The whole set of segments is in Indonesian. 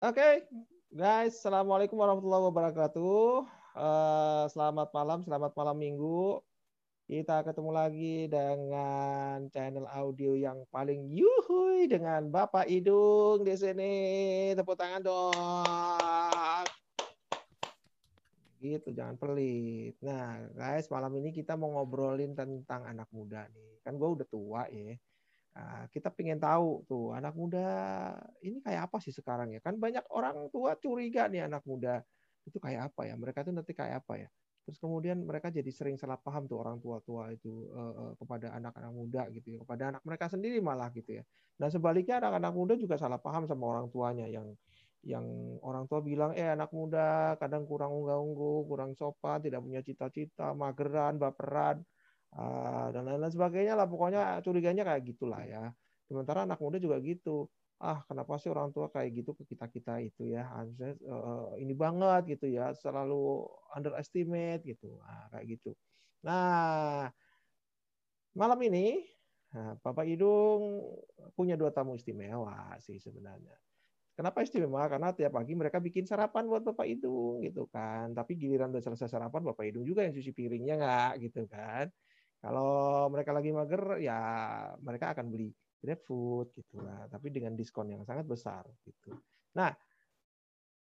Oke, guys, assalamualaikum warahmatullahi wabarakatuh. Uh, selamat malam, selamat malam minggu. Kita ketemu lagi dengan channel audio yang paling yuhui dengan Bapak Idung di sini. Tepuk tangan dong. Gitu, jangan pelit. Nah, guys, malam ini kita mau ngobrolin tentang anak muda nih. Kan gue udah tua ya Nah, kita pengen tahu tuh anak muda ini kayak apa sih sekarang ya? Kan banyak orang tua curiga nih anak muda itu kayak apa ya? Mereka tuh nanti kayak apa ya? Terus kemudian mereka jadi sering salah paham tuh orang tua-tua itu uh, uh, kepada anak-anak muda gitu ya, kepada anak mereka sendiri malah gitu ya. Nah sebaliknya anak-anak muda juga salah paham sama orang tuanya yang yang orang tua bilang eh anak muda kadang kurang unggah-ungguh, kurang sopan, tidak punya cita-cita, mageran, baperan Ah, dan lain-lain sebagainya lah. Pokoknya curiganya kayak gitulah ya. Sementara anak muda juga gitu. Ah kenapa sih orang tua kayak gitu ke kita kita itu ya? Harusnya uh, ini banget gitu ya. Selalu underestimate gitu. Nah, kayak gitu. Nah malam ini nah, Bapak Idung punya dua tamu istimewa sih sebenarnya. Kenapa istimewa? Karena tiap pagi mereka bikin sarapan buat Bapak Idung gitu kan. Tapi giliran udah selesai sarapan Bapak Idung juga yang cuci piringnya nggak gitu kan. Kalau mereka lagi mager, ya mereka akan beli GrabFood gitu lah, tapi dengan diskon yang sangat besar gitu. Nah,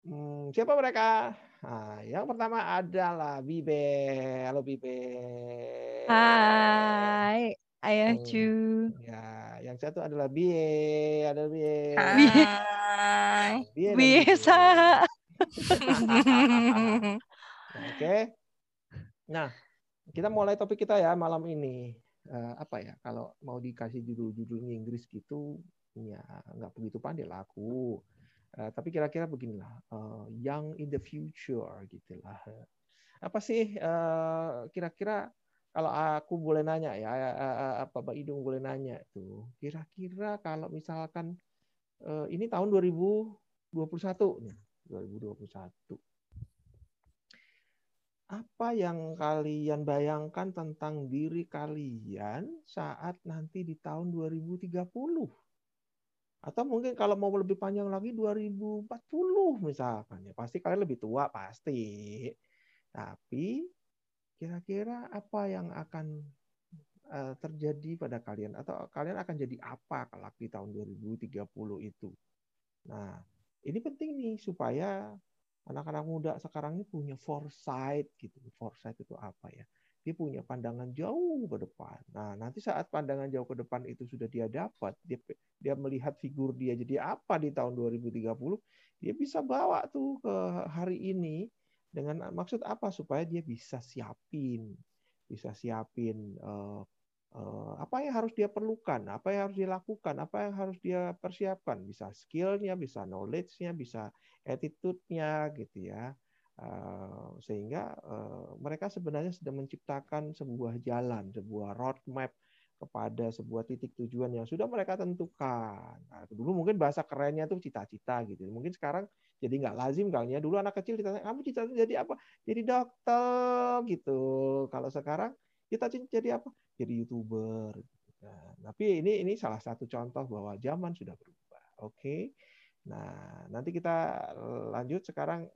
hmm, siapa mereka? Nah, yang pertama adalah Bibe. Halo Bibe. Hai, Ayah hmm, Cu. Ya, yang satu adalah Bie. Ada Bie. Hai. Bie Bisa. Oke. Nah, kita mulai topik kita ya malam ini. Uh, apa ya kalau mau dikasih judul-judulnya Inggris gitu ya nggak begitu pandai lah aku. Uh, tapi kira-kira beginilah uh, young in the future gitulah apa sih kira-kira kalau aku boleh nanya ya apa Pak Idung boleh nanya tuh kira-kira kalau misalkan ini tahun 2021 nih 2021 apa yang kalian bayangkan tentang diri kalian saat nanti di tahun 2030? Atau mungkin kalau mau lebih panjang lagi 2040 misalkan ya pasti kalian lebih tua pasti. Tapi kira-kira apa yang akan eh, terjadi pada kalian atau kalian akan jadi apa kalau di tahun 2030 itu? Nah, ini penting nih supaya anak-anak muda sekarang ini punya foresight gitu. Foresight itu apa ya? Dia punya pandangan jauh ke depan. Nah, nanti saat pandangan jauh ke depan itu sudah dia dapat, dia dia melihat figur dia jadi apa di tahun 2030, dia bisa bawa tuh ke hari ini dengan maksud apa supaya dia bisa siapin, bisa siapin uh, apa yang harus dia perlukan, apa yang harus dilakukan, apa yang harus dia persiapkan, bisa skillnya, bisa knowledge-nya, bisa attitude-nya gitu ya. Uh, sehingga uh, mereka sebenarnya sedang menciptakan sebuah jalan, sebuah roadmap kepada sebuah titik tujuan yang sudah mereka tentukan. Nah, dulu mungkin bahasa kerennya tuh cita-cita gitu. Mungkin sekarang jadi nggak lazim kali ya. Dulu anak kecil ditanya, kamu cita-cita jadi apa? Jadi dokter gitu. Kalau sekarang cita-cita jadi apa? Jadi youtuber. Nah, tapi ini ini salah satu contoh bahwa zaman sudah berubah. Oke. Okay? Nah, nanti kita lanjut sekarang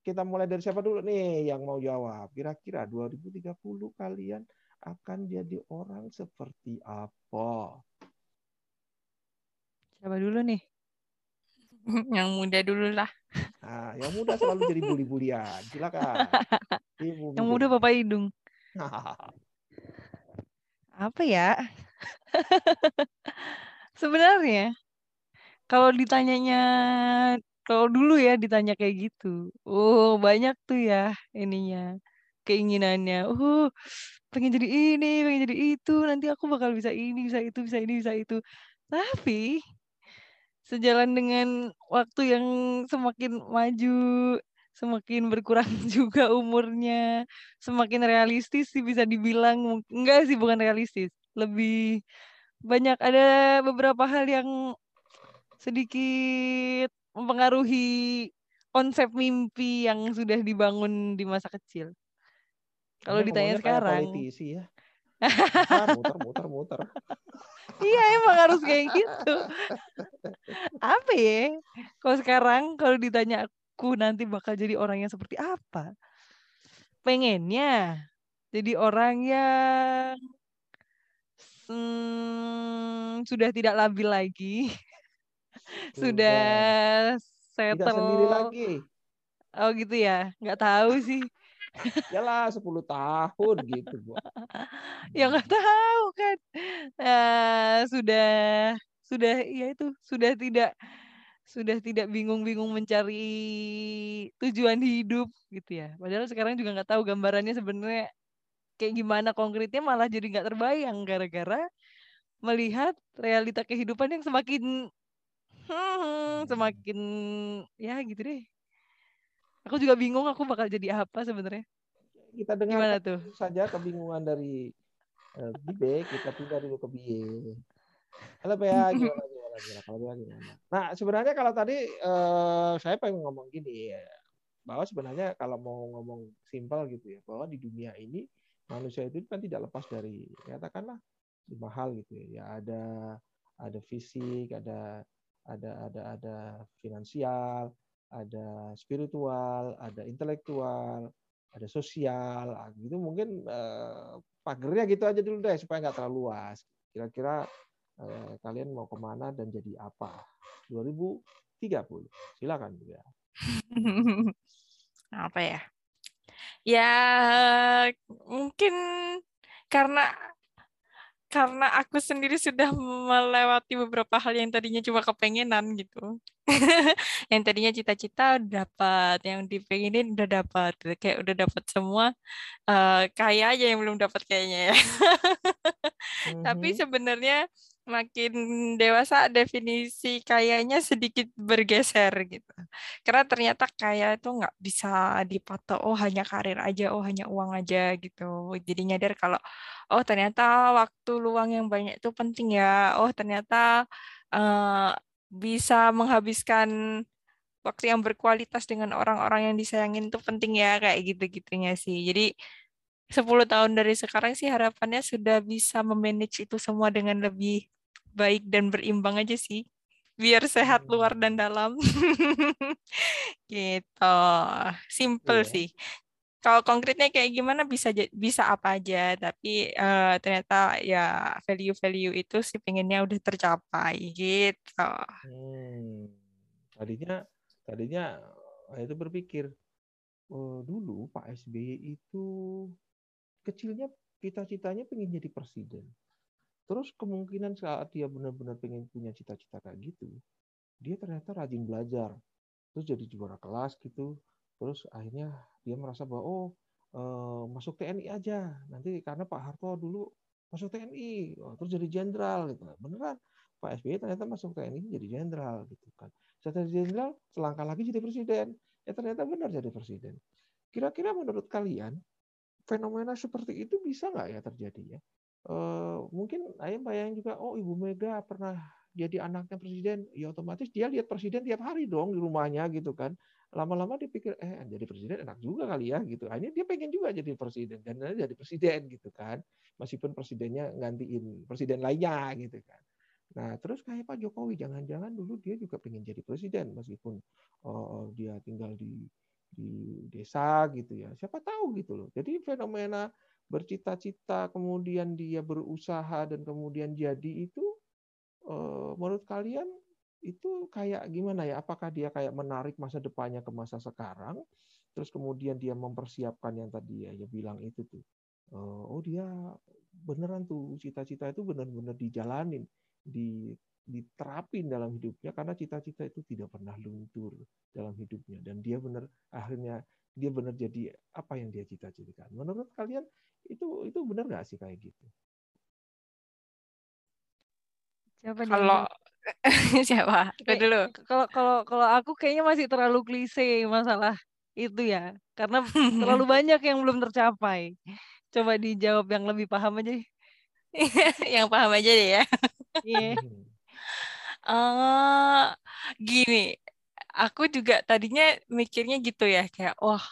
kita mulai dari siapa dulu nih yang mau jawab. Kira-kira 2030 kalian akan jadi orang seperti apa? Siapa dulu nih? yang muda dulu lah. Nah, yang muda selalu jadi bully-bulian. Silakan. Ibu yang muda Bapak Hidung. Apa ya? Sebenarnya kalau ditanyanya kalau dulu ya ditanya kayak gitu. Oh, banyak tuh ya ininya keinginannya. Oh, pengen jadi ini, pengen jadi itu, nanti aku bakal bisa ini, bisa itu, bisa ini, bisa itu. Tapi sejalan dengan waktu yang semakin maju, semakin berkurang juga umurnya, semakin realistis sih bisa dibilang. Enggak sih, bukan realistis. Lebih banyak ada beberapa hal yang sedikit mempengaruhi konsep mimpi yang sudah dibangun di masa kecil. Kalau ditanya sekarang, politisi ya. muter, muter, muter, iya emang harus kayak gitu. apa ya? Kalau sekarang kalau ditanya aku nanti bakal jadi orang yang seperti apa? Pengennya jadi orang yang hmm, sudah tidak labil lagi. sudah settle. Tidak sendiri lagi. Oh gitu ya? Nggak tahu sih. Yalah 10 tahun gitu, Bu. ya nggak tahu kan. Uh, sudah sudah ya itu sudah tidak sudah tidak bingung-bingung mencari tujuan hidup gitu ya. Padahal sekarang juga nggak tahu gambarannya sebenarnya kayak gimana konkretnya malah jadi nggak terbayang gara-gara melihat realita kehidupan yang semakin hmm, semakin ya gitu deh. Aku juga bingung aku bakal jadi apa sebenarnya. Kita dengar Gimana tuh? saja kebingungan dari uh, Bibe, kita pindah dulu ke Bie. Halo Bea, gimana, kalau Bea gimana? Nah, sebenarnya kalau tadi uh, saya pengen ngomong gini ya, bahwa sebenarnya kalau mau ngomong simpel gitu ya, bahwa di dunia ini manusia itu kan tidak lepas dari katakanlah lima hal gitu ya. ya ada ada fisik, ada ada ada ada finansial, ada spiritual, ada intelektual, ada sosial, ah, gitu mungkin eh, pagernya gitu aja dulu deh supaya nggak terlalu luas. Kira-kira eh, kalian mau ke mana dan jadi apa? 2030. Silakan ya. apa ya? Ya mungkin karena karena aku sendiri sudah melewati beberapa hal yang tadinya cuma kepengenan gitu. yang tadinya cita-cita dapat, yang dipengenin udah dapat, kayak udah dapat semua. Uh, kaya aja yang belum dapat kayaknya ya. mm-hmm. Tapi sebenarnya makin dewasa definisi kayaknya sedikit bergeser gitu. Karena ternyata kaya itu nggak bisa dipatok oh hanya karir aja, oh hanya uang aja gitu. Jadi nyadar kalau oh ternyata waktu luang yang banyak itu penting ya. Oh ternyata uh, bisa menghabiskan waktu yang berkualitas dengan orang-orang yang disayangin itu penting ya kayak gitu-gitunya sih. Jadi 10 tahun dari sekarang sih harapannya sudah bisa memanage itu semua dengan lebih baik dan berimbang aja sih. Biar sehat luar dan hmm. dalam. Gitu. Simple yeah. sih. Kalau konkretnya kayak gimana bisa bisa apa aja. Tapi uh, ternyata ya value-value itu sih pengennya udah tercapai gitu. Hmm. tadinya tadinya eh, itu berpikir uh, dulu Pak SBY itu kecilnya cita-citanya pengen jadi presiden Terus kemungkinan saat dia benar-benar pengen punya cita-cita kayak gitu, dia ternyata rajin belajar. Terus jadi juara kelas gitu. Terus akhirnya dia merasa bahwa oh eh, masuk TNI aja. Nanti karena Pak Harto dulu masuk TNI, terus jadi jenderal gitu. Beneran Pak SBY ternyata masuk TNI jadi jenderal gitu kan. Setelah jadi jenderal, selangkah lagi jadi presiden. Ya ternyata benar jadi presiden. Kira-kira menurut kalian fenomena seperti itu bisa nggak ya terjadi ya? Uh, mungkin ayam bayang juga, oh Ibu Mega pernah jadi anaknya presiden, ya otomatis dia lihat presiden tiap hari dong di rumahnya gitu kan. Lama-lama dia pikir, eh jadi presiden enak juga kali ya gitu. Akhirnya dia pengen juga jadi presiden dan jadi presiden gitu kan. Meskipun presidennya gantiin presiden lainnya gitu kan. Nah terus kayak Pak Jokowi, jangan-jangan dulu dia juga pengen jadi presiden meskipun uh, dia tinggal di di desa gitu ya. Siapa tahu gitu loh. Jadi fenomena bercita-cita kemudian dia berusaha dan kemudian jadi itu eh, menurut kalian itu kayak gimana ya? Apakah dia kayak menarik masa depannya ke masa sekarang terus kemudian dia mempersiapkan yang tadi ya, ya bilang itu tuh? Eh, oh dia beneran tuh cita-cita itu benar-benar dijalanin di diterapin dalam hidupnya karena cita-cita itu tidak pernah luntur dalam hidupnya. Dan dia benar akhirnya dia benar jadi apa yang dia cita-citakan. Menurut kalian itu itu benar nggak sih kayak gitu? Siapa kalau siapa? Aku dulu. Kalau kalau kalau aku kayaknya masih terlalu klise masalah itu ya, karena terlalu banyak yang belum tercapai. Coba dijawab yang lebih paham aja. yang paham aja deh ya. Iya. uh, gini, aku juga tadinya mikirnya gitu ya kayak wah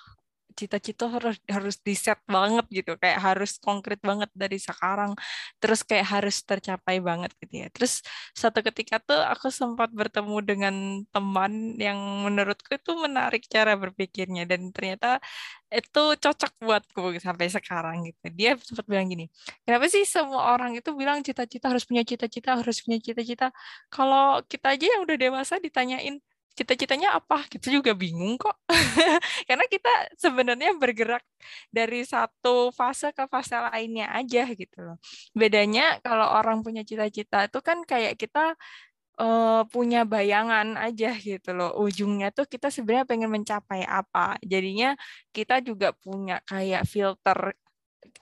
cita-cita harus harus di set banget gitu. Kayak harus konkret banget dari sekarang terus kayak harus tercapai banget gitu ya. Terus satu ketika tuh aku sempat bertemu dengan teman yang menurutku itu menarik cara berpikirnya dan ternyata itu cocok buatku sampai sekarang gitu. Dia sempat bilang gini kenapa sih semua orang itu bilang cita-cita harus punya cita-cita harus punya cita-cita? Kalau kita aja yang udah dewasa ditanyain cita-citanya apa? Kita juga bingung kok. Karena kita sebenarnya bergerak dari satu fase ke fase lainnya aja gitu loh. Bedanya kalau orang punya cita-cita itu kan kayak kita uh, punya bayangan aja gitu loh. Ujungnya tuh kita sebenarnya pengen mencapai apa. Jadinya kita juga punya kayak filter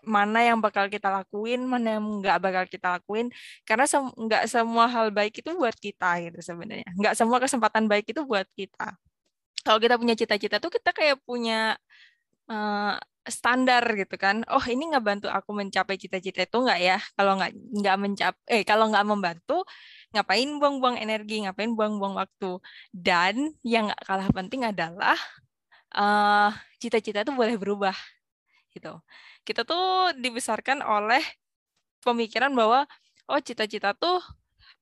mana yang bakal kita lakuin, mana yang nggak bakal kita lakuin, karena sem nggak semua hal baik itu buat kita gitu sebenarnya, nggak semua kesempatan baik itu buat kita. Kalau kita punya cita-cita tuh kita kayak punya uh, standar gitu kan, oh ini nggak bantu aku mencapai cita-cita itu nggak ya? Kalau nggak nggak mencap, eh kalau nggak membantu, ngapain buang-buang energi, ngapain buang-buang waktu. Dan yang nggak kalah penting adalah uh, cita-cita itu boleh berubah gitu kita tuh dibesarkan oleh pemikiran bahwa oh cita-cita tuh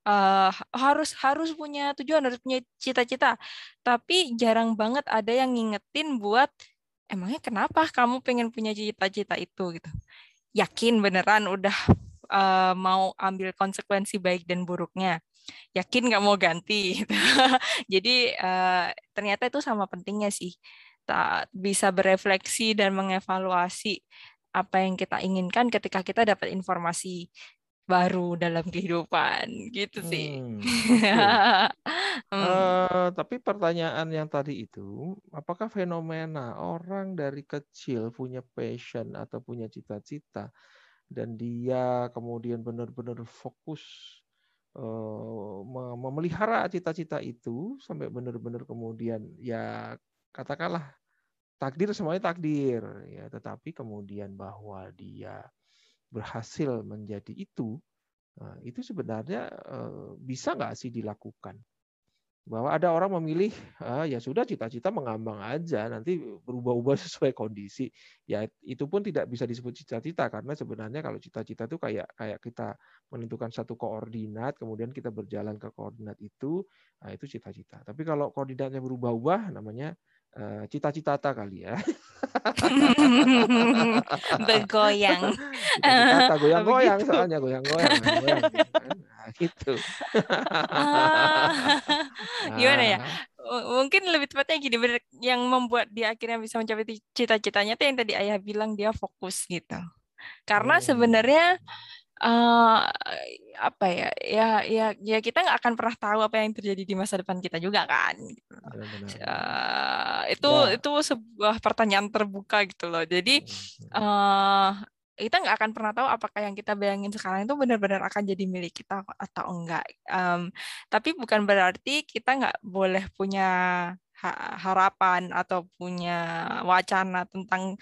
uh, harus harus punya tujuan harus punya cita-cita. Tapi jarang banget ada yang ngingetin buat emangnya kenapa kamu pengen punya cita-cita itu? Gitu. Yakin beneran udah uh, mau ambil konsekuensi baik dan buruknya. Yakin nggak mau ganti. Jadi uh, ternyata itu sama pentingnya sih. Tak bisa berefleksi dan mengevaluasi apa yang kita inginkan ketika kita dapat informasi baru dalam kehidupan gitu sih. Hmm, hmm. Uh, tapi pertanyaan yang tadi itu, apakah fenomena orang dari kecil punya passion atau punya cita-cita dan dia kemudian benar-benar fokus uh, memelihara cita-cita itu sampai benar-benar kemudian ya katakanlah takdir semuanya takdir ya. Tetapi kemudian bahwa dia berhasil menjadi itu nah, itu sebenarnya eh, bisa nggak sih dilakukan? Bahwa ada orang memilih ah, ya sudah cita-cita mengambang aja nanti berubah-ubah sesuai kondisi. Ya itu pun tidak bisa disebut cita-cita karena sebenarnya kalau cita-cita itu kayak kayak kita menentukan satu koordinat kemudian kita berjalan ke koordinat itu nah itu cita-cita. Tapi kalau koordinatnya berubah-ubah namanya Eh, cita-cita kali ya. Bergoyang. Cita-cita goyang-goyang soalnya goyang-goyang. Nah, gitu. Ah. Gimana ya? Mungkin lebih tepatnya gini, yang membuat dia akhirnya bisa mencapai cita-citanya itu yang tadi ayah bilang dia fokus gitu. Karena hmm. Uh, apa ya ya ya ya kita nggak akan pernah tahu apa yang terjadi di masa depan kita juga kan Uh, itu ya. itu sebuah pertanyaan terbuka gitu loh. Jadi uh, kita nggak akan pernah tahu apakah yang kita bayangin sekarang itu benar-benar akan jadi milik kita atau enggak. Um, tapi bukan berarti kita nggak boleh punya harapan atau punya wacana tentang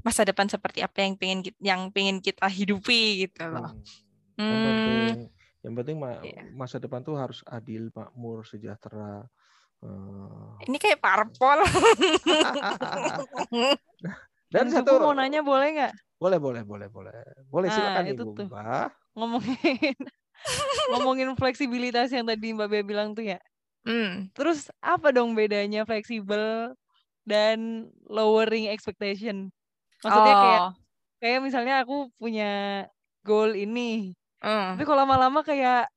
masa depan seperti apa yang pengen yang pengen kita hidupi gitu loh. Hmm. Yang penting yang penting ma yeah. masa depan tuh harus adil, makmur, sejahtera. Uh... Ini kayak parpol. Dan satu mau nanya boleh nggak? Boleh, boleh, boleh, boleh. Boleh nah, silakan itu Ibu tuh. Mbak. Ngomongin ngomongin fleksibilitas yang tadi Mbak Bea bilang tuh ya. Hmm. Terus apa dong bedanya fleksibel dan lowering expectation? Maksudnya oh. kayak kayak misalnya aku punya goal ini. Mm. Tapi kalau lama-lama kayak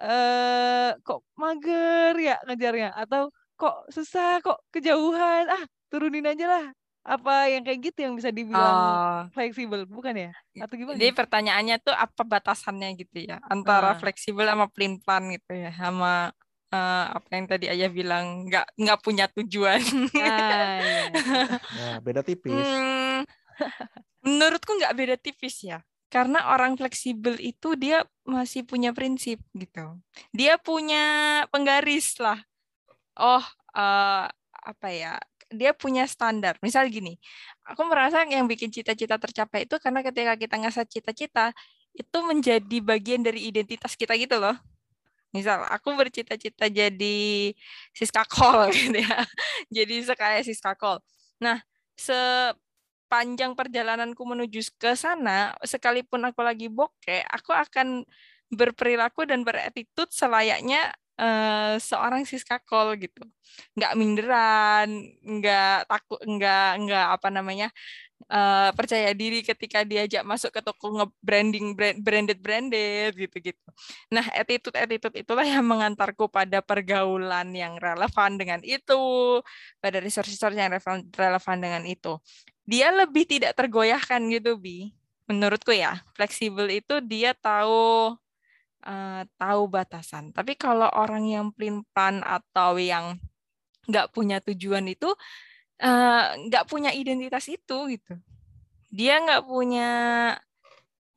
eh kok mager ya ngejarnya atau kok susah kok kejauhan ah turunin aja lah apa yang kayak gitu yang bisa dibilang oh. fleksibel bukan ya atau gimana? Jadi pertanyaannya tuh apa batasannya gitu ya antara ah. fleksibel sama plan plan gitu ya sama uh, apa yang tadi ayah bilang nggak nggak punya tujuan. Ah, iya. nah, beda tipis. Hmm, menurutku nggak beda tipis ya. Karena orang fleksibel itu dia masih punya prinsip gitu. Dia punya penggaris lah. Oh, uh, apa ya? Dia punya standar. Misal gini, aku merasa yang bikin cita-cita tercapai itu karena ketika kita ngasih cita-cita itu menjadi bagian dari identitas kita gitu loh misal aku bercita-cita jadi Siska Kol gitu ya. Jadi sekaya Siska Kol nah sepanjang perjalananku menuju ke sana, sekalipun aku lagi bokeh, aku akan berperilaku dan beretitut selayaknya uh, seorang siskakol gitu. Nggak minderan nggak takut nggak nggak apa namanya uh, percaya diri ketika diajak masuk ke toko nge-branding brand, branded branded gitu-gitu. Nah, attitude attitude itulah yang mengantarku pada pergaulan yang relevan dengan itu, pada resource-resource yang relevan, relevan dengan itu. Dia lebih tidak tergoyahkan gitu, Bi. Menurutku ya, fleksibel itu dia tahu uh, tahu batasan. Tapi kalau orang yang pelin-pelan atau yang nggak punya tujuan itu uh, nggak punya identitas itu gitu. Dia nggak punya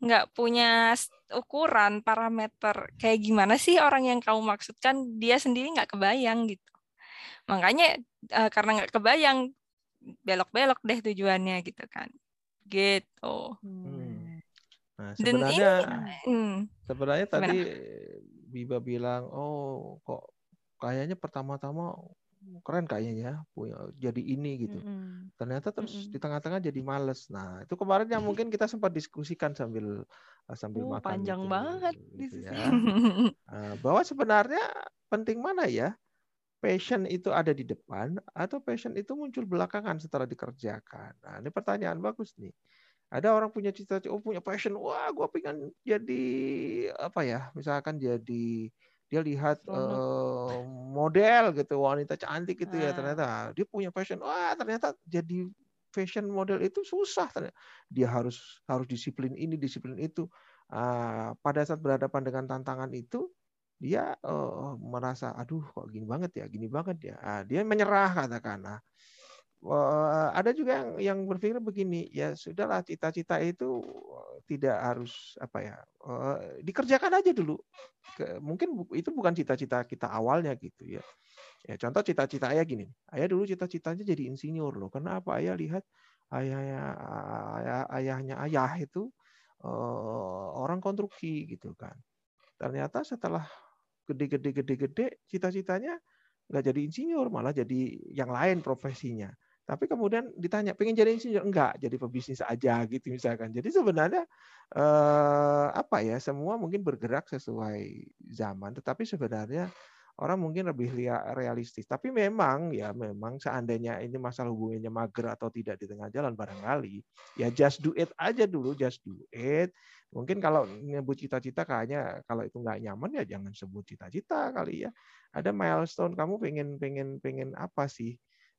nggak punya ukuran parameter kayak gimana sih orang yang kamu maksudkan dia sendiri nggak kebayang gitu makanya uh, karena nggak kebayang belok-belok deh tujuannya gitu kan gitu hmm. Nah, sebenarnya ini, hmm. sebenarnya tadi Biba bilang, "Oh, kok kayaknya pertama-tama keren kayaknya ya punya jadi ini gitu. Mm-hmm. Ternyata terus mm-hmm. di tengah-tengah jadi males. Nah, itu kemarin yang mungkin kita sempat diskusikan sambil uh, sambil oh, makan. Panjang gitu, banget gitu ya. uh, bahwa sebenarnya penting mana ya? Passion itu ada di depan atau passion itu muncul belakangan setelah dikerjakan. Nah, ini pertanyaan bagus nih. Ada orang punya cita-cita, oh punya passion, wah gue pengen jadi apa ya, misalkan jadi dia lihat uh, model gitu, wanita cantik gitu ya, ternyata dia punya passion, wah ternyata jadi fashion model itu susah, ternyata. dia harus harus disiplin ini, disiplin itu. Uh, pada saat berhadapan dengan tantangan itu, dia uh, merasa, aduh kok gini banget ya, gini banget ya. Uh, dia menyerah katakan. Nah, uh, ada juga yang yang berpikir begini ya sudahlah cita-cita itu tidak harus apa ya uh, dikerjakan aja dulu. Mungkin itu bukan cita-cita kita awalnya gitu ya. Ya contoh cita-cita ayah gini ayah dulu cita-citanya jadi insinyur loh. Karena apa ayah lihat ayahnya ayah, ayahnya ayah itu orang konstruksi gitu kan? Ternyata setelah gede-gede gede-gede cita-citanya nggak jadi insinyur malah jadi yang lain profesinya tapi kemudian ditanya, pengen jadi insinyur? Enggak, jadi pebisnis aja gitu misalkan. Jadi sebenarnya eh, apa ya, semua mungkin bergerak sesuai zaman, tetapi sebenarnya orang mungkin lebih realistis. Tapi memang ya memang seandainya ini masalah hubungannya mager atau tidak di tengah jalan barangkali ya just do it aja dulu, just do it. Mungkin kalau nyebut cita-cita kayaknya kalau itu nggak nyaman ya jangan sebut cita-cita kali ya. Ada milestone kamu pengen pengen pengen apa sih?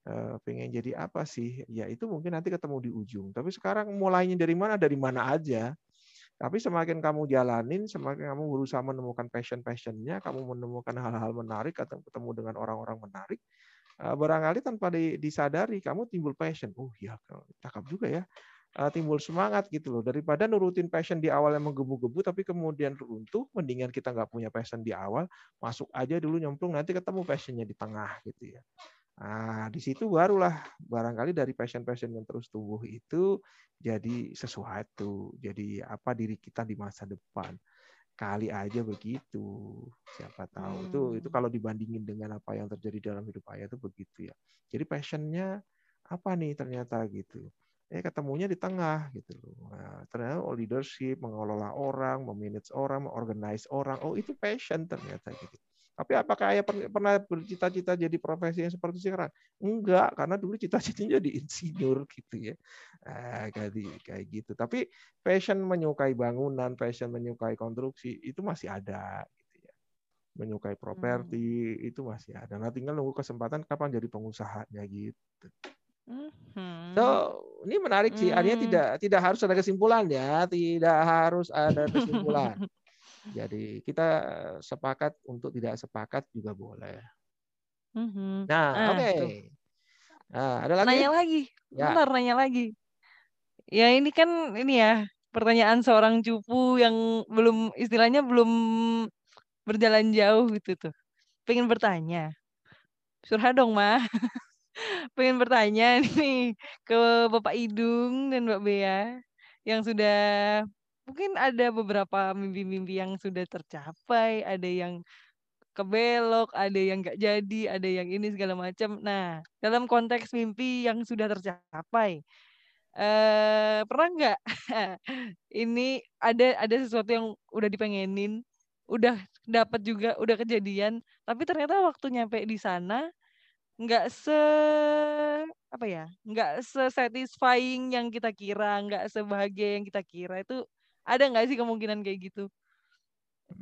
Eh, pengen jadi apa sih? Ya itu mungkin nanti ketemu di ujung. Tapi sekarang mulainya dari mana? Dari mana aja. Tapi semakin kamu jalanin, semakin kamu berusaha menemukan passion-passionnya, kamu menemukan hal-hal menarik atau ketemu dengan orang-orang menarik, eh, barangkali tanpa disadari kamu timbul passion. Oh iya, cakep juga ya. Eh, timbul semangat gitu loh. Daripada nurutin passion di awal yang menggebu-gebu, tapi kemudian runtuh, mendingan kita nggak punya passion di awal, masuk aja dulu nyemplung, nanti ketemu passionnya di tengah gitu ya. Nah, di situ barulah barangkali dari passion-passion yang terus tumbuh itu jadi sesuatu, jadi apa diri kita di masa depan. Kali aja begitu, siapa tahu. Hmm. Itu itu kalau dibandingin dengan apa yang terjadi dalam hidup ayah itu begitu ya. Jadi passionnya apa nih ternyata gitu. Eh ketemunya di tengah gitu loh. Nah, ternyata oh, leadership, mengelola orang, memanage orang, mengorganize orang. Oh itu passion ternyata gitu. Tapi apakah ayah pernah bercita-cita jadi profesi yang seperti sekarang? Enggak, karena dulu cita-citanya jadi insinyur gitu ya. Eh, kayak, kayak gitu. Tapi passion menyukai bangunan, passion menyukai konstruksi itu masih ada gitu ya. Menyukai properti hmm. itu masih ada. Nah, tinggal nunggu kesempatan kapan jadi pengusahanya gitu. Hmm. So, ini menarik sih. Artinya hmm. tidak tidak harus ada kesimpulan ya, tidak harus ada kesimpulan. Jadi kita sepakat untuk tidak sepakat juga boleh. Mm-hmm. Nah, ah, oke. Okay. Nah, ada lagi? Nanya lagi. Ya. Bentar, nanya lagi. Ya ini kan ini ya pertanyaan seorang cupu yang belum istilahnya belum berjalan jauh gitu tuh. Pengen bertanya. Surha dong, mah. Pengen bertanya nih ke Bapak Idung dan Mbak Bea yang sudah mungkin ada beberapa mimpi-mimpi yang sudah tercapai, ada yang kebelok, ada yang nggak jadi, ada yang ini segala macam. Nah, dalam konteks mimpi yang sudah tercapai, eh pernah nggak ini ada ada sesuatu yang udah dipengenin, udah dapat juga, udah kejadian, tapi ternyata waktu nyampe di sana nggak se apa ya, nggak se-satisfying yang kita kira, nggak sebahagia yang kita kira. Itu ada nggak sih kemungkinan kayak gitu?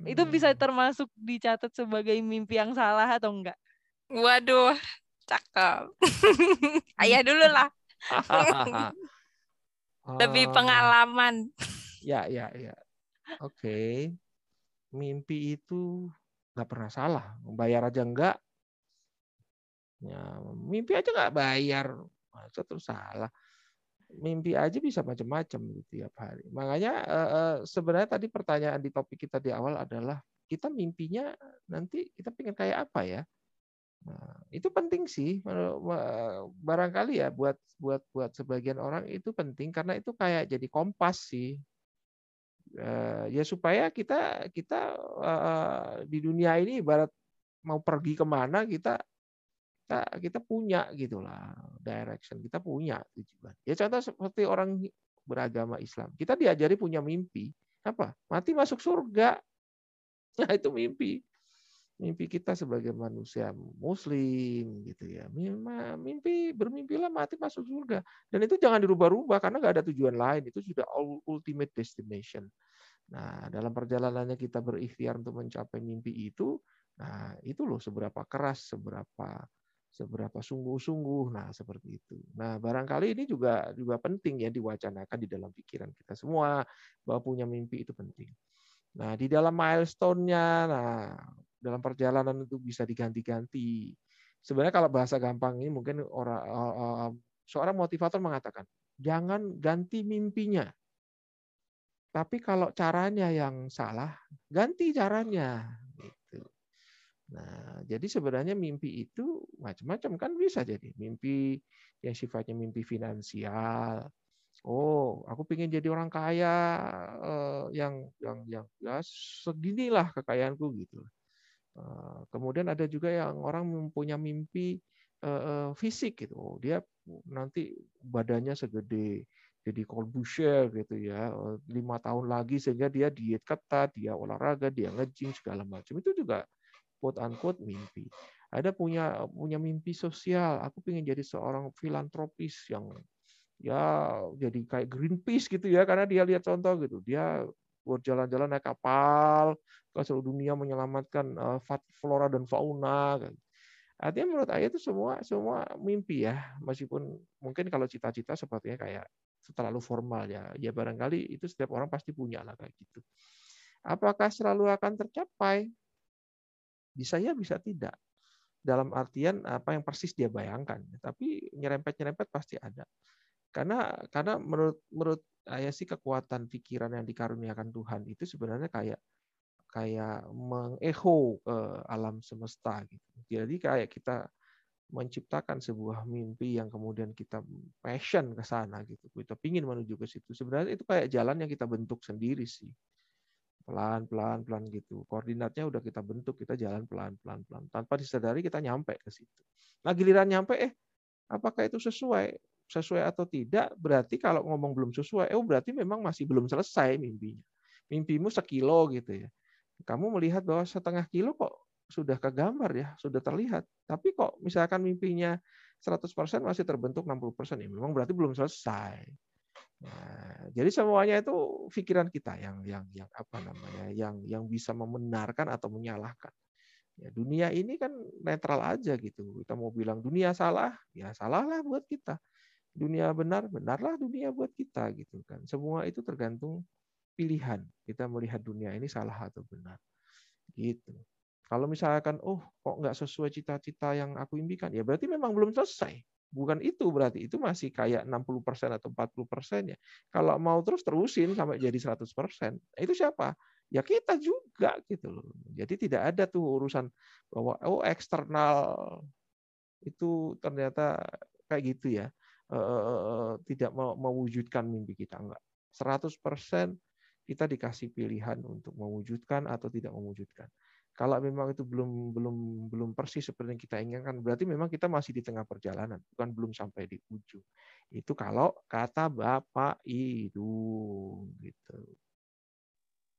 Itu bisa Hmm. termasuk dicatat sebagai mimpi yang salah atau enggak? Waduh, cakep. Ayah dulu lah, lebih Eh, pengalaman. Ya, ya, ya. Oke. Mimpi itu nggak pernah salah. Bayar aja enggak. Ya, mimpi aja nggak bayar. Masa terus salah. Mimpi aja bisa macam-macam gitu tiap hari. Makanya eh, eh, sebenarnya tadi pertanyaan di topik kita di awal adalah kita mimpinya nanti kita pengen kayak apa ya? Nah, itu penting sih me- barangkali ya buat buat buat sebagian orang itu penting karena itu kayak jadi kompas sih Eh, ya supaya kita kita eh, di dunia ini ibarat mau pergi ke mana kita kita kita punya gitulah direction kita punya tujuan. Ya contoh seperti orang beragama Islam kita diajari punya mimpi. Apa? Mati masuk surga. Nah itu mimpi. Mimpi kita sebagai manusia muslim gitu ya. Mimpi bermimpilah mati masuk surga. Dan itu jangan dirubah-rubah karena nggak ada tujuan lain. Itu sudah ul- ultimate destination. Nah dalam perjalanannya kita berikhtiar untuk mencapai mimpi itu nah itu loh seberapa keras seberapa seberapa sungguh-sungguh nah seperti itu nah barangkali ini juga juga penting ya diwacanakan di dalam pikiran kita semua bahwa punya mimpi itu penting nah di dalam milestone-nya nah dalam perjalanan itu bisa diganti-ganti. Sebenarnya kalau bahasa gampang ini mungkin orang eh, seorang motivator mengatakan, jangan ganti mimpinya. Tapi kalau caranya yang salah, ganti caranya. Nah, jadi sebenarnya mimpi itu macam-macam kan bisa jadi mimpi yang sifatnya mimpi finansial. Oh, aku pengen jadi orang kaya eh, yang yang yang ya seginilah kekayaanku gitu. Eh, Kemudian ada juga yang orang mempunyai mimpi eh, fisik gitu. Oh, dia nanti badannya segede jadi Corbusier gitu ya. Lima tahun lagi sehingga dia diet ketat, dia olahraga, dia nge-gym segala macam. Itu juga quote unquote mimpi. Ada punya punya mimpi sosial. Aku pengen jadi seorang filantropis yang ya jadi kayak Greenpeace gitu ya karena dia lihat contoh gitu. Dia berjalan-jalan naik kapal ke seluruh dunia menyelamatkan eh, flora dan fauna. kan. Artinya menurut saya itu semua semua mimpi ya, meskipun mungkin kalau cita-cita sepertinya kayak terlalu formal ya. Ya barangkali itu setiap orang pasti punya lah kayak gitu. Apakah selalu akan tercapai? Bisa ya, bisa tidak. Dalam artian apa yang persis dia bayangkan. Tapi nyerempet-nyerempet pasti ada. Karena karena menurut menurut saya sih kekuatan pikiran yang dikaruniakan Tuhan itu sebenarnya kayak kayak mengecho ke alam semesta gitu. Jadi kayak kita menciptakan sebuah mimpi yang kemudian kita passion ke sana gitu. Kita pingin menuju ke situ. Sebenarnya itu kayak jalan yang kita bentuk sendiri sih. Pelan pelan pelan gitu. Koordinatnya udah kita bentuk, kita jalan pelan pelan pelan. Tanpa disadari kita nyampe ke situ. Nah, giliran nyampe eh apakah itu sesuai? Sesuai atau tidak? Berarti kalau ngomong belum sesuai, eh berarti memang masih belum selesai mimpinya. Mimpimu sekilo gitu ya kamu melihat bahwa setengah kilo kok sudah kegambar ya, sudah terlihat. Tapi kok misalkan mimpinya 100% masih terbentuk 60%, ya memang berarti belum selesai. Nah, jadi semuanya itu pikiran kita yang yang yang apa namanya, yang yang bisa membenarkan atau menyalahkan. Ya, dunia ini kan netral aja gitu. Kita mau bilang dunia salah, ya salahlah buat kita. Dunia benar, benarlah dunia buat kita gitu kan. Semua itu tergantung pilihan. Kita melihat dunia ini salah atau benar. Gitu. Kalau misalkan, oh kok nggak sesuai cita-cita yang aku impikan, ya berarti memang belum selesai. Bukan itu berarti, itu masih kayak 60% atau 40% ya. Kalau mau terus terusin sampai jadi 100%, itu siapa? Ya kita juga gitu loh. Jadi tidak ada tuh urusan bahwa oh eksternal itu ternyata kayak gitu ya. Tidak mewujudkan mimpi kita enggak. 100% kita dikasih pilihan untuk mewujudkan atau tidak mewujudkan. Kalau memang itu belum belum belum persis seperti yang kita inginkan, berarti memang kita masih di tengah perjalanan, bukan belum sampai di ujung. Itu kalau kata Bapak Idung gitu.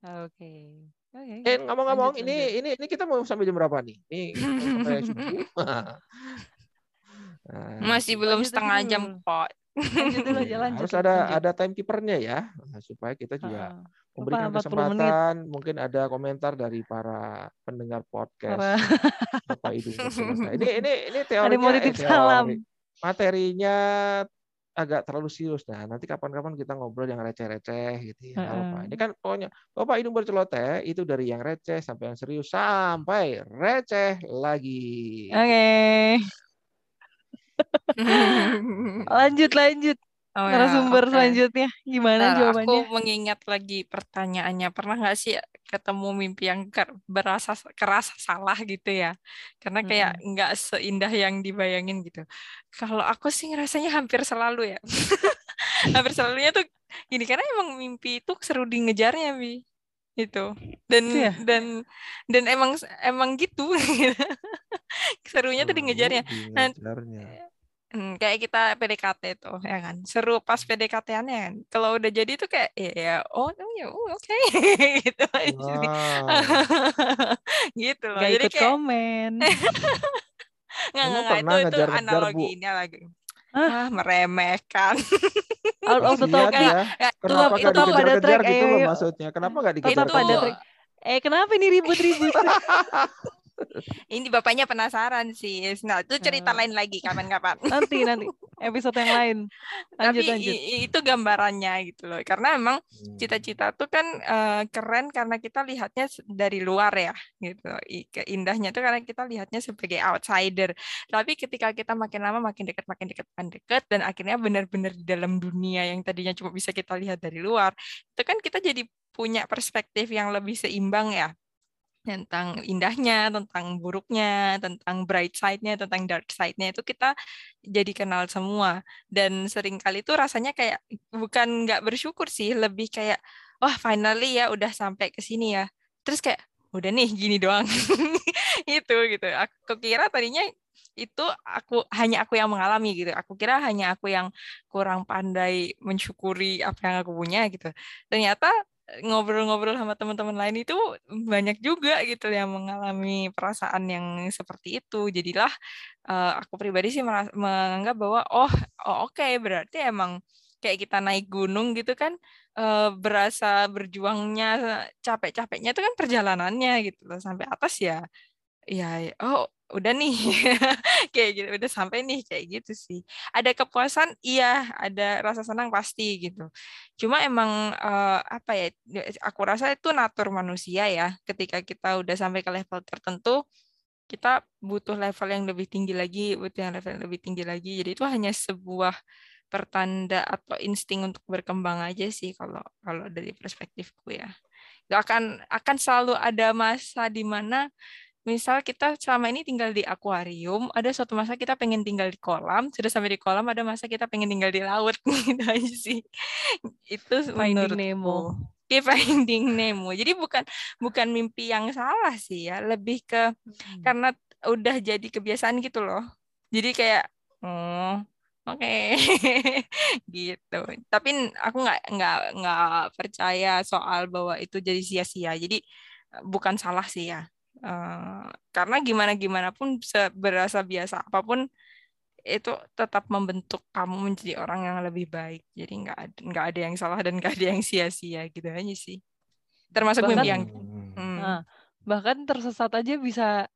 Oke. Oke. Eh ngomong-ngomong, Lanjut, ini lanjut. ini ini kita mau sampai jam berapa nih? Ini sampai subuh. Nah, Masih belum lanjut aja setengah jam dulu. kok. Iya, harus ada ada timekeepernya ya, Nah, supaya kita juga. Memberikan 40 menit. kesempatan. Mungkin ada komentar dari para pendengar podcast Para Bapak Idung Berselesai. Ini ini ini teorinya eh, titip salam. teori. materinya agak terlalu serius. Nah, nanti kapan-kapan kita ngobrol yang receh-receh gitu ya. Heeh. Ini kan pokoknya Bapak Idung berceloteh itu dari yang receh sampai yang serius sampai receh lagi. Oke. Lanjut, lanjut. Oh ya, Narasumber oke. selanjutnya. Gimana Bentar, jawabannya? aku mengingat lagi pertanyaannya. Pernah nggak sih ketemu mimpi yang ker- berasa kerasa salah gitu ya? Karena kayak nggak seindah yang dibayangin gitu. Kalau aku sih ngerasanya hampir selalu ya. hampir selalunya tuh gini karena emang mimpi itu seru di ngejarnya bi itu dan ya? dan dan emang emang gitu serunya tuh di ngejarnya di Nah, ngejarnya. Hmm, kayak kita PDKT tuh ya kan seru pas PDKT-annya kan kalau udah jadi tuh kayak ya, ya oh oh, ya oh, oke gitu aja sih. Wow. gitu loh Gak jadi ikut kayak komen. nggak nggak itu itu ngejar-ngejar, Bu? analoginya lagi ah meremehkan Out of the topic. Ya, Kenapa itu apa ada track? gitu loh maksudnya? Kenapa nggak dikejar-kejar? ada Itu- track. Eh kenapa ini ribut-ribut? Ini bapaknya penasaran sih nah itu cerita Ah. lain lagi kapan-kapan nanti nanti episode yang lain. Lanjut tapi lanjut. itu gambarannya gitu loh karena emang Hmm. cita-cita tuh kan eh, keren karena kita lihatnya dari luar ya gitu I- keindahnya tuh karena kita lihatnya sebagai outsider tapi ketika kita makin lama makin dekat makin dekat makin dekat dan akhirnya benar-benar di dalam dunia yang tadinya cuma bisa kita lihat dari luar itu kan kita jadi punya perspektif yang lebih seimbang ya tentang indahnya, tentang buruknya, tentang bright side-nya, tentang dark side-nya itu kita jadi kenal semua dan sering kali itu rasanya kayak bukan nggak bersyukur sih, lebih kayak wah finally ya udah sampai ke sini ya. Terus kayak udah nih gini doang. itu gitu. Aku kira tadinya itu aku hanya aku yang mengalami gitu. Aku kira hanya aku yang kurang pandai mensyukuri apa yang aku punya gitu. Ternyata ngobrol-ngobrol sama teman-teman lain itu banyak juga gitu yang mengalami perasaan yang seperti itu. Jadilah eh, aku pribadi sih meras- menganggap bahwa oh, oh oke berarti emang kayak kita naik gunung gitu kan eh, berasa berjuangnya capek-capeknya itu kan perjalanannya gitu sampai atas ya ya oh udah nih kayak gitu udah sampai nih kayak gitu sih. Ada kepuasan? Iya ada rasa senang pasti gitu. Cuma emang eh, apa ya aku rasa itu natur manusia ya. Ketika kita udah sampai ke level tertentu kita butuh level yang lebih tinggi lagi butuh yang level yang lebih tinggi lagi. Jadi itu hanya sebuah pertanda atau insting untuk berkembang aja sih kalau kalau dari perspektifku ya. Gak akan akan selalu ada masa di mana misal kita selama ini tinggal di akuarium, ada suatu masa kita pengen tinggal di kolam, sudah sampai di kolam, ada masa kita pengen tinggal di laut, gitu aja sih. Itu menurutku. Nemo. Di Finding Nemo. Jadi bukan bukan mimpi yang salah sih ya, lebih ke karena udah jadi kebiasaan gitu loh. Jadi kayak, oh, oke, gitu. Tapi aku nggak nggak nggak percaya soal bahwa itu jadi sia-sia. Jadi bukan salah sih ya. Eh, karena gimana gimana pun berasa biasa apa pun itu tetap membentuk kamu menjadi orang yang lebih baik. Jadi nggak ada nggak ada yang salah dan nggak ada yang sia-sia gitu aja sih. Termasuk Bahkan- mimpi yang Hmm. Nah, bahkan tersesat aja bisa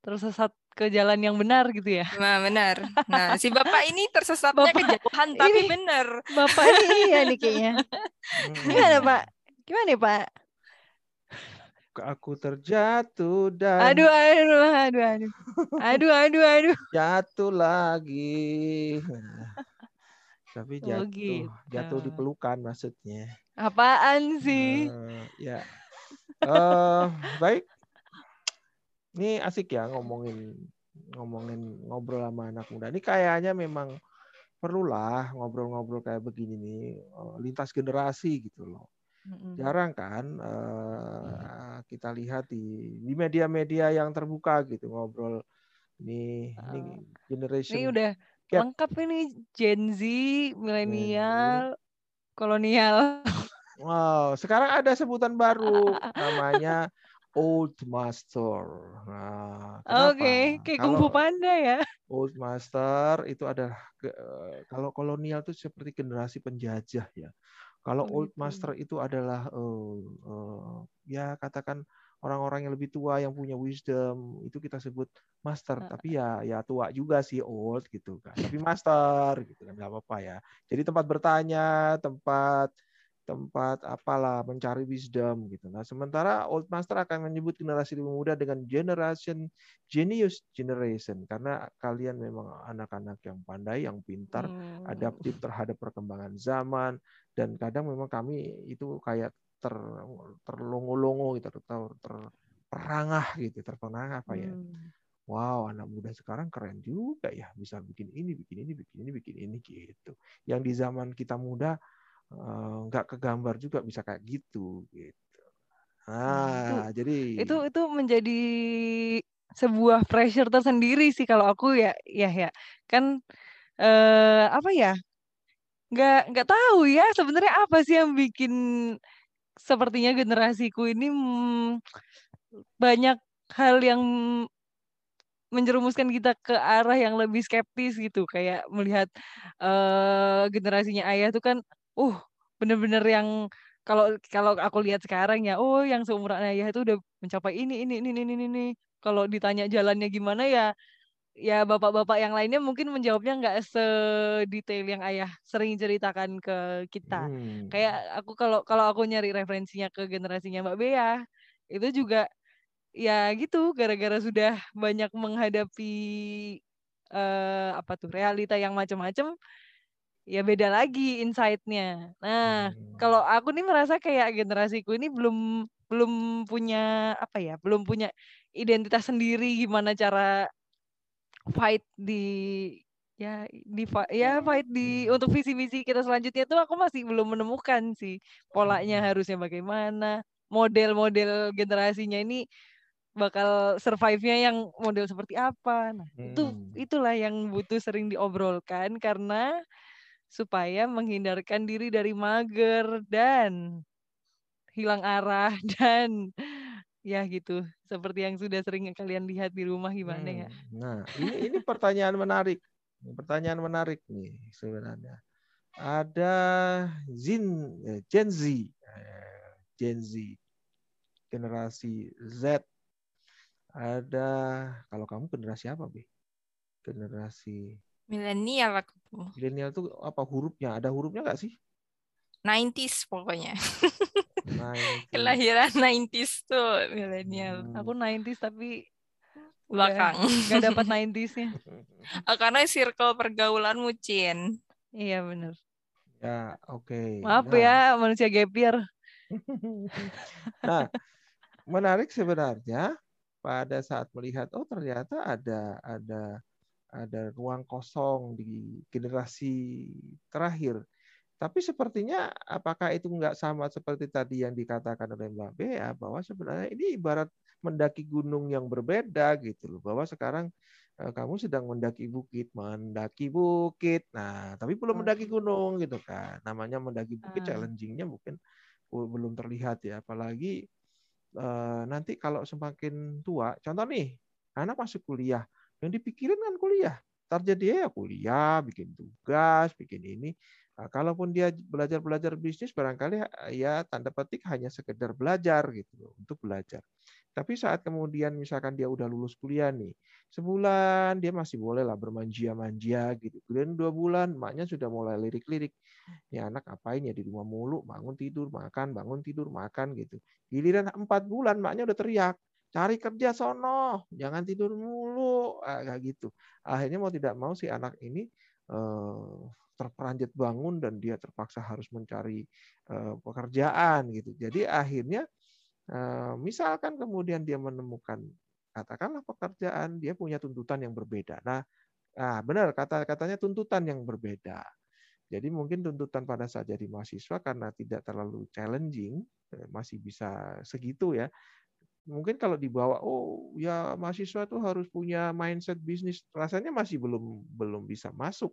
tersesat ke jalan yang benar gitu ya. Nah, benar. Nah, si bapak ini tersesatnya Bapak kejauhan tapi ini- benar. Bapak ini iya nih kayaknya. Hmm. Gimana Pak? Gimana ya, Pak? Aku terjatuh dan Aduh, aduh, aduh, aduh. Aduh, aduh, aduh. jatuh lagi. Tapi Oh, jatuh, gitu. jatuh di pelukan maksudnya. Apaan sih? Eh, ya. Eh, baik. Ini asik ya ngomongin ngomongin ngobrol sama anak muda. Ini kayaknya memang perlulah ngobrol-ngobrol kayak begini nih eh, lintas generasi gitu loh. Jarang kan uh, kita lihat di di media-media yang terbuka gitu ngobrol ini uh, ini generation ini udah gap. lengkap ini Gen Z, milenial, kolonial. Wow, sekarang ada sebutan baru namanya Old Master. Nah, Oke, okay. kayak Kung Fu Panda ya. Old Master itu adalah kalau kolonial itu seperti generasi penjajah ya. Kalau oh, Old gitu. Master itu adalah uh, uh, ya katakan orang-orang yang lebih tua yang punya wisdom itu kita sebut master. Tapi ya ya tua juga sih old gitu kan. Tapi master gitu kan nggak apa-apa ya. Jadi tempat bertanya tempat tempat apalah mencari wisdom gitu. Nah, sementara Old Master akan menyebut generasi lebih muda dengan generation genius generation karena kalian memang anak-anak yang pandai, yang pintar, hmm. adaptif terhadap perkembangan zaman dan kadang memang kami itu kayak ter terlongo-longo gitu, ter, terperangah gitu, terperangah apa ya. Hmm. Wow, anak muda sekarang keren juga ya, bisa bikin ini, bikin ini, bikin ini, bikin ini gitu. Yang di zaman kita muda nggak uh, kegambar juga bisa kayak gitu gitu. Nah, itu, jadi itu itu menjadi sebuah pressure tersendiri sih kalau aku ya ya ya kan eh, apa ya nggak nggak tahu ya sebenarnya apa sih yang bikin sepertinya generasiku ini hmm, banyak hal yang menjerumuskan kita ke arah yang lebih skeptis gitu kayak melihat uh, generasinya ayah tuh kan uh bener-bener yang kalau kalau aku lihat sekarang ya oh yang seumuran ayah itu udah mencapai ini ini ini ini ini, ini. kalau ditanya jalannya gimana ya ya bapak-bapak yang lainnya mungkin menjawabnya nggak sedetail yang ayah sering ceritakan ke kita hmm. kayak aku kalau kalau aku nyari referensinya ke generasinya mbak Bea itu juga ya gitu gara-gara sudah banyak menghadapi uh, apa tuh realita yang macam-macam ya beda lagi insight-nya. Nah, hmm. kalau aku nih merasa kayak generasiku ini belum belum punya apa ya, belum punya identitas sendiri gimana cara fight di ya di ya fight di hmm. untuk visi misi kita selanjutnya tuh aku masih belum menemukan sih polanya hmm. harusnya bagaimana model-model generasinya ini bakal survive-nya yang model seperti apa. Nah, hmm. itu itulah yang butuh sering diobrolkan karena supaya menghindarkan diri dari mager dan hilang arah dan ya gitu seperti yang sudah sering kalian lihat di rumah gimana ya? hmm. ya nah ini ini pertanyaan menarik pertanyaan menarik nih sebenarnya ada Zin eh, Gen Z eh, Gen Z generasi Z ada kalau kamu generasi apa bi generasi Milenial aku. Milenial tuh apa hurufnya? Ada hurufnya nggak sih? 90s pokoknya. 90. Kelahiran 90s tuh milenial. Hmm. Aku 90s tapi belakang. Gak dapat 90s-nya. oh, karena circle pergaulan mucin. Iya benar. Ya, oke. Okay. Maaf nah. ya manusia gapir. nah, menarik sebenarnya pada saat melihat oh ternyata ada ada ada ruang kosong di generasi terakhir. Tapi sepertinya apakah itu nggak sama seperti tadi yang dikatakan oleh Mbak Bea bahwa sebenarnya ini ibarat mendaki gunung yang berbeda gitu loh. Bahwa sekarang eh, kamu sedang mendaki bukit, mendaki bukit. Nah, tapi belum mendaki gunung gitu kan. Namanya mendaki bukit hmm. challengingnya mungkin belum terlihat ya. Apalagi eh, nanti kalau semakin tua, contoh nih, anak masuk kuliah, yang dipikirin kan kuliah. Target dia ya kuliah, bikin tugas, bikin ini. Nah, kalaupun dia belajar-belajar bisnis, barangkali ya tanda petik hanya sekedar belajar gitu untuk belajar. Tapi saat kemudian misalkan dia udah lulus kuliah nih, sebulan dia masih boleh lah bermanja-manja gitu. Kemudian dua bulan, maknya sudah mulai lirik-lirik. Ini anak apain ya di rumah mulu, bangun tidur, makan, bangun tidur, makan gitu. Giliran empat bulan, maknya udah teriak cari kerja sono, jangan tidur mulu, ah, kayak gitu. Akhirnya mau tidak mau si anak ini eh, terperanjat bangun dan dia terpaksa harus mencari eh, pekerjaan gitu. Jadi akhirnya eh, misalkan kemudian dia menemukan katakanlah pekerjaan, dia punya tuntutan yang berbeda. Nah, nah benar kata katanya tuntutan yang berbeda. Jadi mungkin tuntutan pada saat jadi mahasiswa karena tidak terlalu challenging, masih bisa segitu ya. Mungkin kalau dibawa, oh ya mahasiswa tuh harus punya mindset bisnis, rasanya masih belum belum bisa masuk.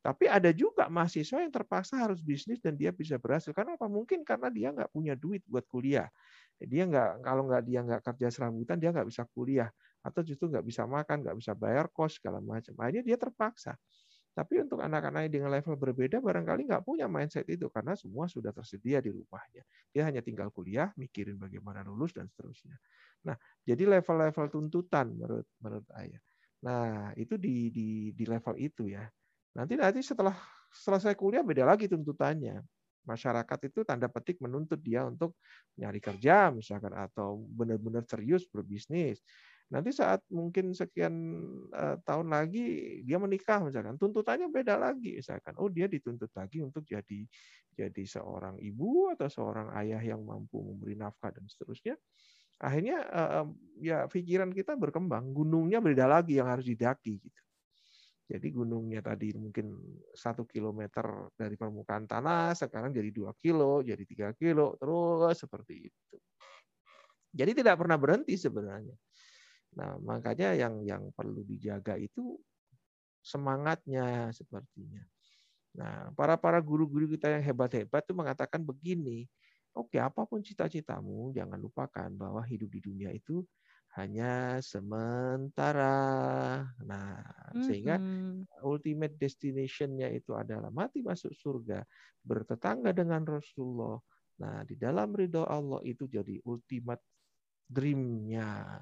Tapi ada juga mahasiswa yang terpaksa harus bisnis dan dia bisa berhasil. Karena apa? Mungkin karena dia nggak punya duit buat kuliah. Dia nggak kalau nggak dia nggak kerja serambutan dia nggak bisa kuliah atau justru nggak bisa makan, nggak bisa bayar kos segala macam. Akhirnya dia terpaksa. Tapi untuk anak-anak dengan level berbeda barangkali nggak punya mindset itu karena semua sudah tersedia di rumahnya. Dia hanya tinggal kuliah, mikirin bagaimana lulus dan seterusnya. Nah, jadi level-level tuntutan menurut menurut ayah. Nah, itu di di di level itu ya. Nanti nanti setelah selesai kuliah beda lagi tuntutannya. Masyarakat itu tanda petik menuntut dia untuk nyari kerja misalkan atau benar-benar serius berbisnis Nanti saat mungkin sekian uh, tahun lagi dia menikah misalkan, tuntutannya beda lagi misalkan. Oh dia dituntut lagi untuk jadi jadi seorang ibu atau seorang ayah yang mampu memberi nafkah dan seterusnya. Akhirnya uh, ya pikiran kita berkembang, gunungnya beda lagi yang harus didaki gitu. Jadi gunungnya tadi mungkin satu kilometer dari permukaan tanah, sekarang jadi dua kilo, jadi tiga kilo, terus seperti itu. Jadi tidak pernah berhenti sebenarnya. Nah, makanya yang yang perlu dijaga itu semangatnya sepertinya. Nah, para para guru-guru kita yang hebat-hebat itu mengatakan begini, oke apa pun cita-citamu, jangan lupakan bahwa hidup di dunia itu hanya sementara. Nah, mm-hmm. sehingga ultimate destination-nya itu adalah mati masuk surga, bertetangga dengan Rasulullah. Nah, di dalam ridho Allah itu jadi ultimate dream-nya.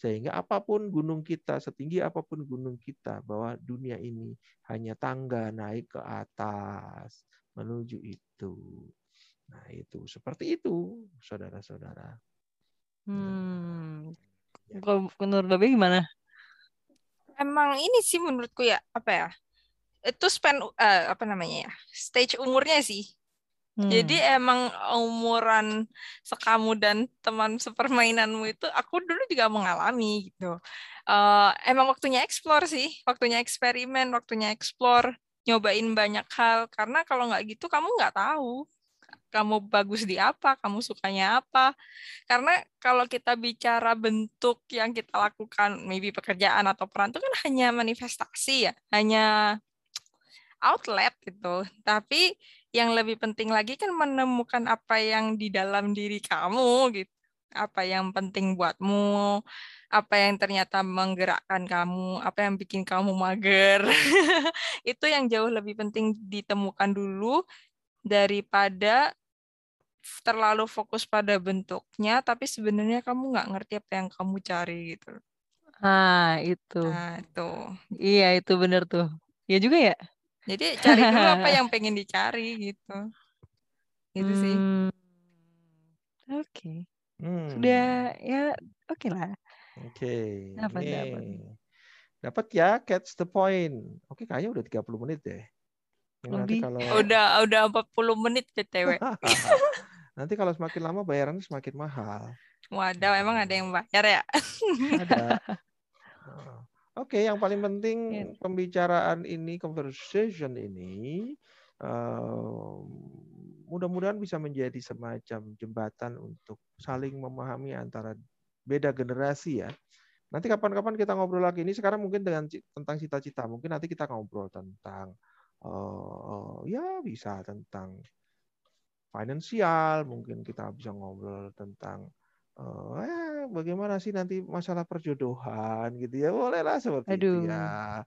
Sehingga apa pun gunung kita, setinggi apa pun gunung kita, bahwa dunia ini hanya tangga naik ke atas menuju itu. Nah itu seperti itu, saudara-saudara. Hmm. Kalau menurut Babe gimana? Emang ini sih menurutku ya apa ya? Itu spend uh, apa namanya ya? Stage umurnya sih jadi hmm. emang umuran sekamu dan teman sepermainanmu itu aku dulu juga mengalami gitu. Uh, emang waktunya explore sih, waktunya eksperimen, waktunya explore, nyobain banyak hal. Karena kalau nggak gitu kamu nggak tahu kamu bagus di apa, kamu sukanya apa. Karena kalau kita bicara bentuk yang kita lakukan, maybe pekerjaan atau peran itu kan hanya manifestasi ya, hanya outlet gitu. Tapi yang lebih penting lagi kan menemukan apa yang di dalam diri kamu gitu. Apa yang penting buatmu apa yang ternyata menggerakkan kamu apa yang bikin kamu mager. Itu yang jauh lebih penting ditemukan dulu daripada terlalu fokus pada bentuknya tapi sebenarnya kamu nggak ngerti apa yang kamu cari gitu. Ah itu. Nah itu. Iya itu benar tuh. Ya juga ya jadi cari dulu apa yang pengen dicari gitu. Gitu sih. Hmm, oke. Okay. Hmm. Sudah ya oke okay lah. Oke. Okay. Dapat dapat. Dapat ya, catch the point. Oke, kayaknya udah 30 menit deh. Nanti kalau udah udah 40 menit PTW. nanti kalau semakin lama bayarannya semakin mahal. Waduh, emang ada yang bayar ya? ada. Oke, yang paling penting yeah. pembicaraan ini, conversation ini, uh, mudah-mudahan bisa menjadi semacam jembatan untuk saling memahami antara beda generasi ya. Nanti kapan-kapan kita ngobrol lagi ini. Sekarang mungkin dengan tentang cita-cita, mungkin nanti kita ngobrol tentang, uh, ya bisa tentang finansial, mungkin kita bisa ngobrol tentang Oh, eh, bagaimana sih nanti masalah perjodohan gitu ya? Bolehlah seperti Aduh. itu ya.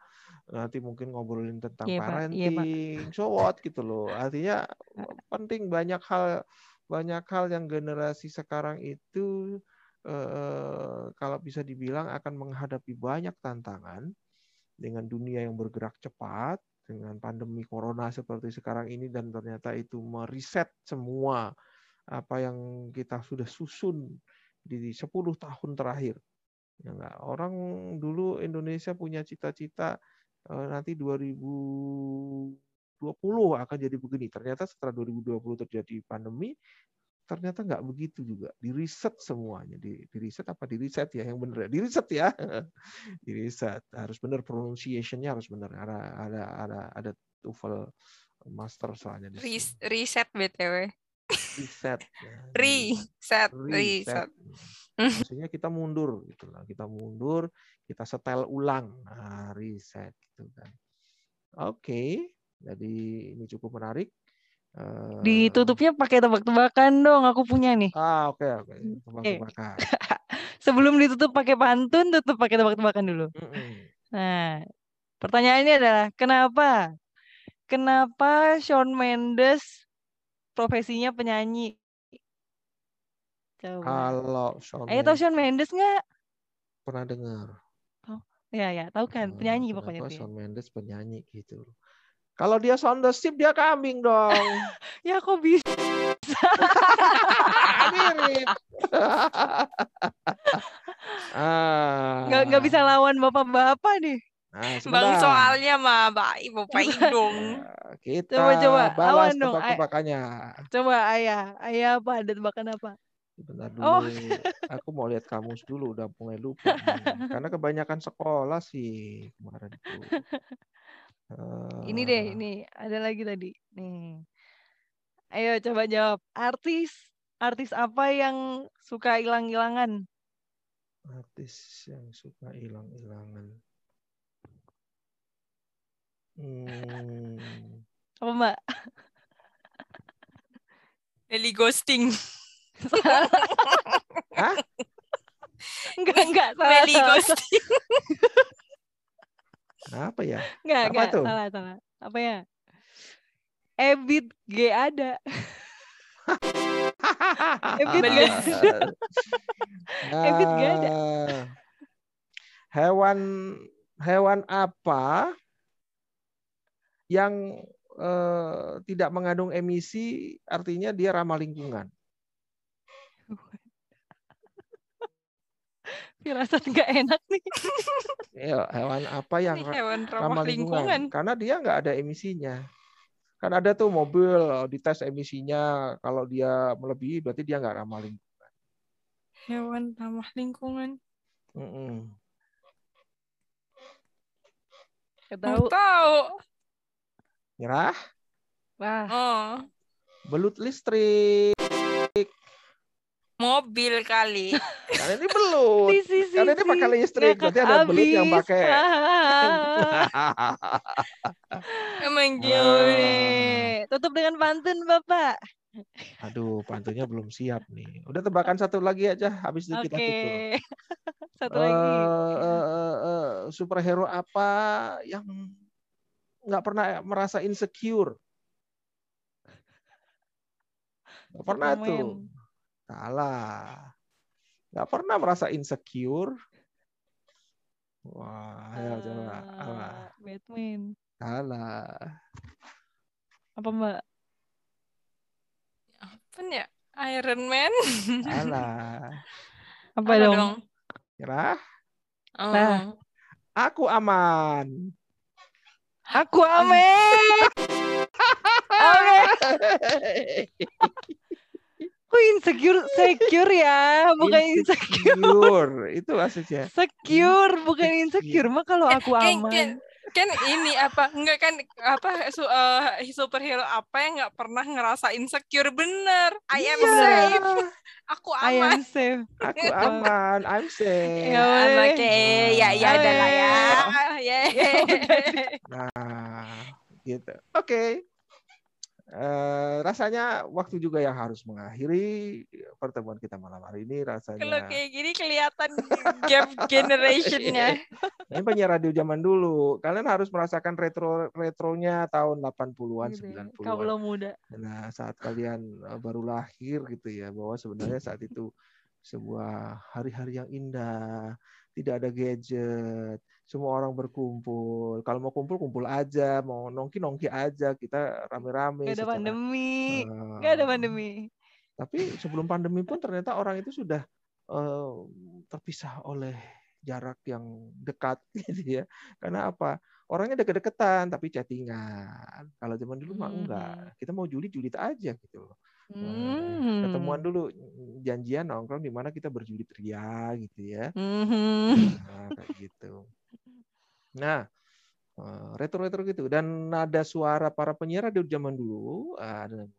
Nanti mungkin ngobrolin tentang yeah, parenting, yeah, so what gitu loh. Artinya penting banyak hal banyak hal yang generasi sekarang itu eh, kalau bisa dibilang akan menghadapi banyak tantangan dengan dunia yang bergerak cepat, dengan pandemi corona seperti sekarang ini dan ternyata itu mereset semua apa yang kita sudah susun di 10 tahun terakhir. Ya enggak? Orang dulu Indonesia punya cita-cita eh, nanti 2020 akan jadi begini. Ternyata setelah 2020 terjadi pandemi, ternyata nggak begitu juga. Di riset semuanya. Di, di riset apa di riset ya yang benar ya? Di riset ya. di riset harus benar pronunciation-nya harus benar. Ada ada ada ada TOEFL master soalnya di reset BTW. Reset. ya. Reset, Reset. reset. Maksudnya kita mundur gitu lah. Kita mundur, kita setel ulang. Nah, reset gitu kan. Oke. Jadi ini cukup menarik. Eh, Ditutupnya pakai tebak-tebakan dong. Aku punya nih. Ah, oke oke. Eh. Tebak-tebakan. Sebelum ditutup pakai pantun, tutup pakai tebak-tebakan dulu. Mm-mm. Nah, pertanyaannya adalah kenapa? Kenapa Shawn Mendes profesinya penyanyi? Coba. Kalau Shawn Ayo tahu Shawn Mendes nggak? pernah dengar. Ya ya, tahu kan Eh, penyanyi pokoknya dia. Shawn Mendes penyanyi gitu. Kalau dia sound the ship dia kambing dong. Ya kok bisa? Mirip. ah. Nggak nggak bisa lawan bapak-bapak nih. Nah, Bang soalnya mah baik bapak dong. Nah, Kita Coba, coba. balas Awan dong, ay- tebak-tebakannya. Coba ayah, ayah apa? Ada tebakan apa? Sebentar dulu. Oh. Aku mau lihat kamus dulu udah mulai lupa. nih. Karena kebanyakan sekolah sih kemarin itu. Ini deh, Eh, ini ada lagi tadi. Nih. Ayo coba jawab. Artis, artis apa yang suka hilang-hilangan? artis yang suka hilang-hilangan. Hmm. Apa Mbak? Eli ghosting. Hah? Enggak, enggak, salah. Meli salah, ghosting. Apa ya? Enggak, Apa enggak, tuh? salah, salah. Apa ya? Ebit G ada. Ebit nggak Ebit nggak ada. Hewan hewan apa yang eh, tidak mengandung emisi artinya dia ramah lingkungan. Firasat enggak enak nih. Ya, hewan apa yang Ini ra- hewan ramah ramah lingkungan. lingkungan? Karena dia nggak ada emisinya. Kan ada tuh mobil dites emisinya kalau dia melebihi berarti dia nggak ramah lingkungan. Hewan ramah lingkungan. Tahu. tahu. tahu. Nyerah, Wah, Oh, belut listrik. mobil kali. Karena ini belut. si, si, si, Karena ini pakai si. listrik, berarti ada belut yang pakai. Ah. Emang nih. Tutup dengan pantun, Bapak. Aduh, pantunya belum siap nih. Udah tebakan satu lagi aja, habis itu Oke. kita tutup. Satu lagi. Eh, eh, eh, eh, superhero apa yang nggak pernah merasa insecure? Nggak pernah tuh. Superman. Salah. Nggak pernah merasa insecure. Wah, ayo coba. Apa? Batman. Salah. Apa, Mbak? Apa ya? Iron Man. Salah. Apa, Apa dong? dong? Oh. Nah. Aku aman. Aku Amet. Amet. Kok insecure? Secure ya, bukan insecure. Insecure. Itu maksudnya. Secure, bukan insecure. Mah kalau aku Kan, aman. Kan, ini apa enggak kan apa su, eh, superhero apa yang nggak pernah ngerasa insecure bener I am Iya. safe aku I aman am safe. Aku aman. I'm safe. Ya oke ya ya Boleh. adalah ya ya Nah, gitu. Oke. Eh, rasanya waktu juga yang harus mengakhiri pertemuan kita malam hari ini kalau rasanya kayak gini kelihatan gap generationnya ini penyiar radio zaman dulu kalian harus merasakan retro retronya tahun 80-an Gitu ya. 90-an Kalau muda. Nah, saat kalian uh, baru lahir gitu ya, bahwa sebenarnya saat itu sebuah hari-hari yang indah, tidak ada gadget, semua orang berkumpul. Kalau mau kumpul kumpul aja, mau nongki-nongki aja, kita rame-rame Gak ada secara- pandemi. Uh, Gak ada pandemi. Tapi sebelum pandemi pun ternyata orang itu sudah uh, terpisah oleh jarak yang dekat gitu ya. Karena apa? Orangnya deket-deketan tapi chattingan. Kalau zaman dulu mah enggak. Hmm. Kita mau julid-julid aja gitu loh. Hmm. Ketemuan dulu janjian nongkrong di mana kita berjulit ria gitu ya. Mhm. Nah, kayak gitu. Nah, Eh, retro-retro gitu dan nada suara para penyiar radio zaman dulu ada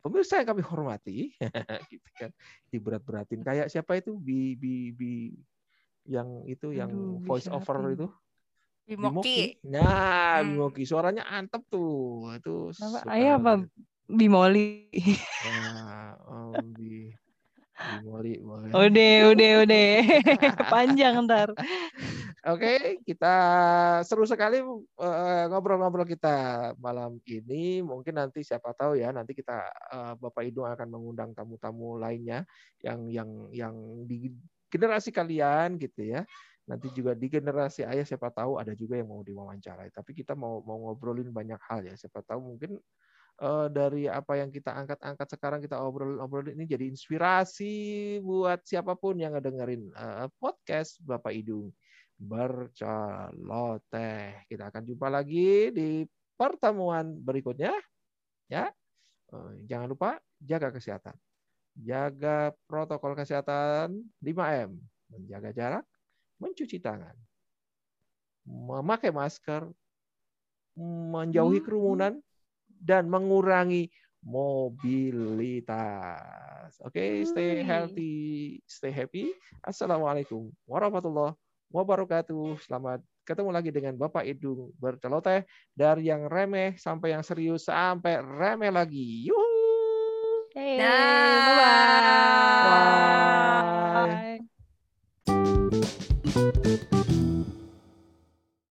pemirsa yang kami hormati gitu kan diberat-beratin kayak siapa itu bi bi bi yang itu yang Aduh, voice bisa over apa? itu Bimoki. nah Hmm. Bimoki suaranya antep tuh itu Apa? Ayah apa? Bimoli. Nah, oh, bi Bimoli boleh Udah, udah, udah. Panjang ntar. Oke, kita seru sekali eh, ngobrol-ngobrol kita malam ini. Mungkin nanti siapa tahu ya, nanti kita eh, Bapak Idung akan mengundang tamu-tamu lainnya yang yang yang di generasi kalian gitu ya. Nanti juga di generasi ayah siapa tahu ada juga yang mau diwawancarai. Tapi kita mau mau ngobrolin banyak hal ya. Siapa tahu mungkin eh, dari apa yang kita angkat-angkat sekarang kita obrol-obrolin ini jadi inspirasi buat siapa pun yang ngedengerin eh, podcast Bapak Idung berceloteh. Kita akan jumpa lagi di pertemuan berikutnya. Ya, Eh, jangan lupa jaga kesehatan, jaga protokol kesehatan 5M, menjaga jarak, mencuci tangan, memakai masker, menjauhi kerumunan, dan mengurangi mobilitas. Oke, stay Hmm. healthy, stay happy. Assalamualaikum warahmatullahi wabarakatuh. Selamat ketemu lagi dengan Bapak Idung berceloteh dari yang remeh sampai yang serius sampai remeh lagi. Yuhu. Hey, nah. bye. bye. bye.